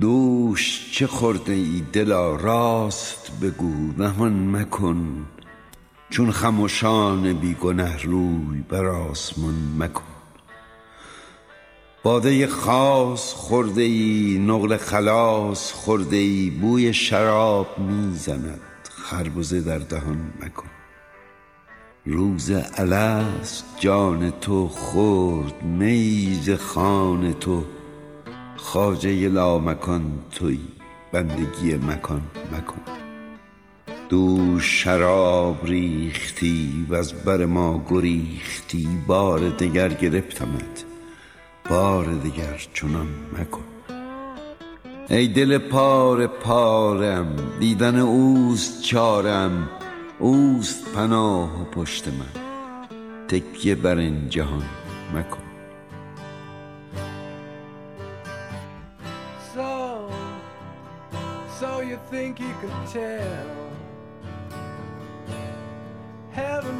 دوش چه خورده ای دلا؟ راست بگو نهان مکن. چون خموشان بیگنه روی بر آسمان مکن. باده خاص خورده ای نقل خلاص خورده ای بوی شراب می‌زند خربزه در دهان مکن. روز الست جان تو خورد میز خان تو خواجه لامکان توی بندگی مکان مکن. دوش شراب ریختی و از بر ما گریختی بار دگر گرفتمت بار دگر چنان مکن. ای دل پار پارم دیدن اوست چارم اوست پناه و پشت من. تکیه بر این جهان مکن.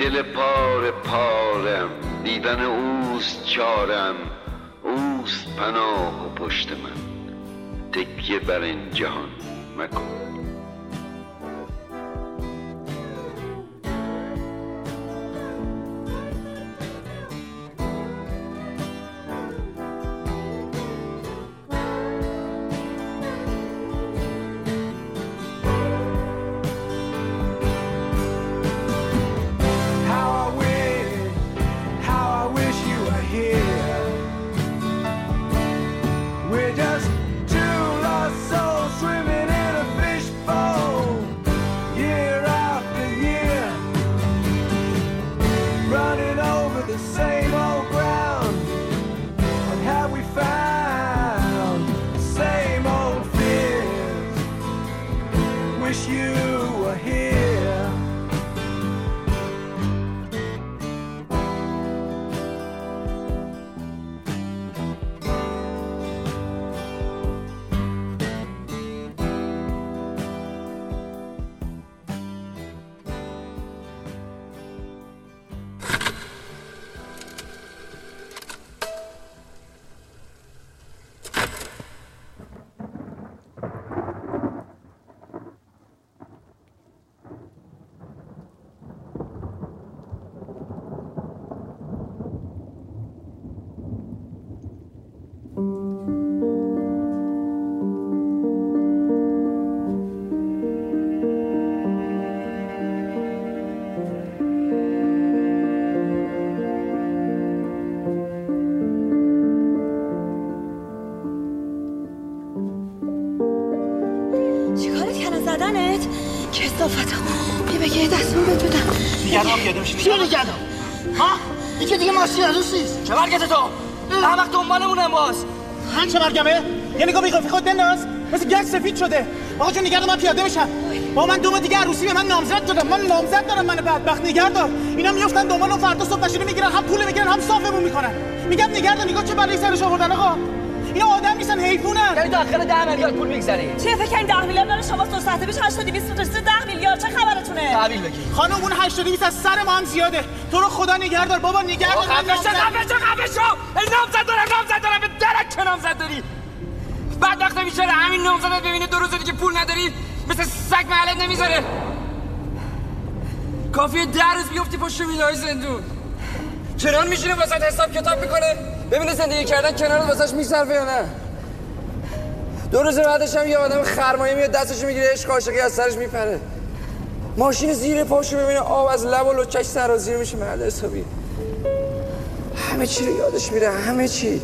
دل پار پارم دیدن اوست چارم اوست پناه و پشت من. تکیه بر این جهان مکن. زدنت؟ کسافت بیا بگه دستمون بهت بدم نگردم پیاده میشه چیه نگردم ها؟ این که دیگه ماشین از نیست چه برگته تو؟ احمق دنبالمونم باز. چه برگمه یه نگاه بیقافی خود بنداز مثل گچ سفید شده. آقا جون نگردم من پیاده میشم. با من دو ماه دیگه عروسی به من نامزد دادم من نامزد دارم من بدبخت نگردار اینا میفتن دنبال اون فردا صبح نشینه می‌گیرن هم پول می‌گیرن هم صافمون می‌کنن. میگم نگردار نگاه چه بلایی سرش آوردن آقا؟ اینا آدم نیستن حیوانن. یعنی داخل ده میلیارد پول میگذری. چه فکر کنین 10 میلیارد داره شما دو ساعته پیش 80 200 رسیده 10 میلیارد؟ چه خبرتونه؟ تحویل بگیر. خانم اون 80 20 از سر ما هم زیاده. تو رو خدا نگهدار بابا نگهدار خفه شو نامزد- خفه شو خفه شو. نامزد دارم نامزد دارم به درک چه نامزد داری؟ بعد وقت بیچاره همین نامزدت ببینه دو روز دیگه پول نداری مثل سگ محلت نمی‌ذاره. کافیه ده روز بیفتی پشت ویلای زندون. چنان میشینه واسه حساب کتاب می‌کنه؟ ببینه زندگی کردن کنار واسش میصرفه یا نه؟ دو روز بعدش هم یه آدم خرمایه میاد دستش می‌گیره عشق عاشقی از سرش میپره. ماشین زیر پاشو ببینه آب از لب و لچش سرازیر میشه مرد حسابی. همه چی رو یادش میره همه چی.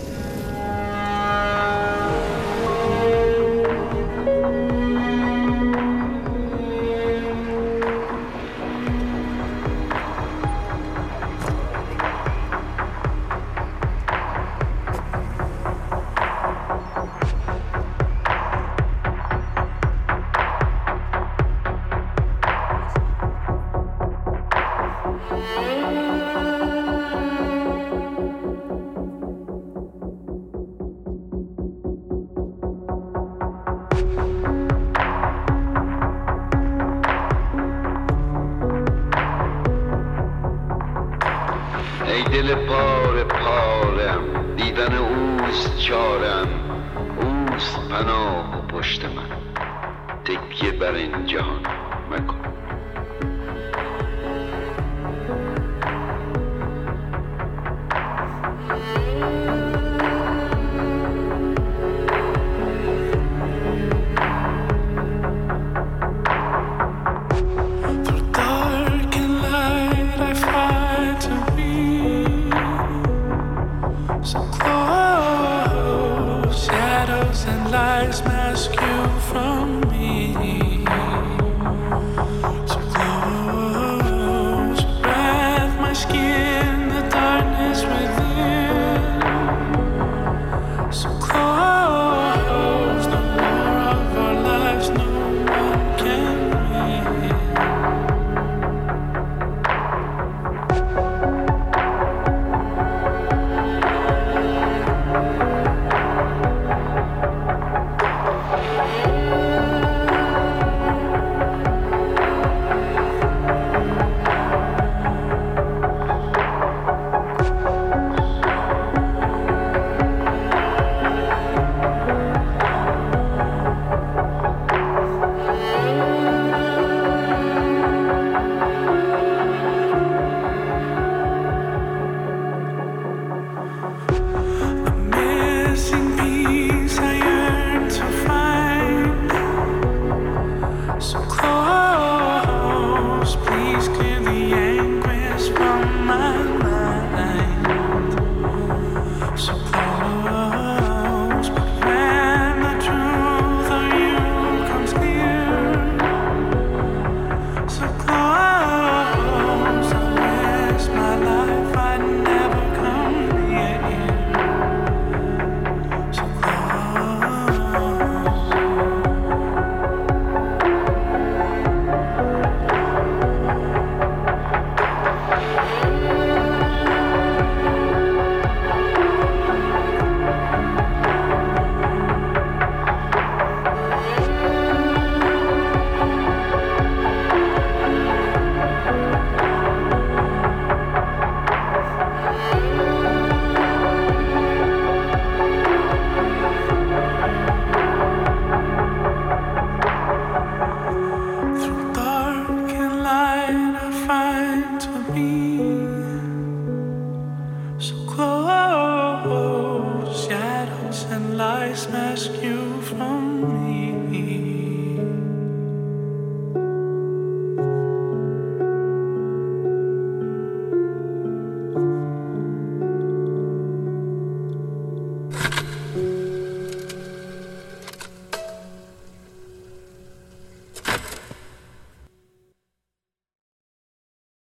ای دل پاره پارم دیدن اوست چارم اوست پناه و پشت من. تکیه بر این جهان مکن.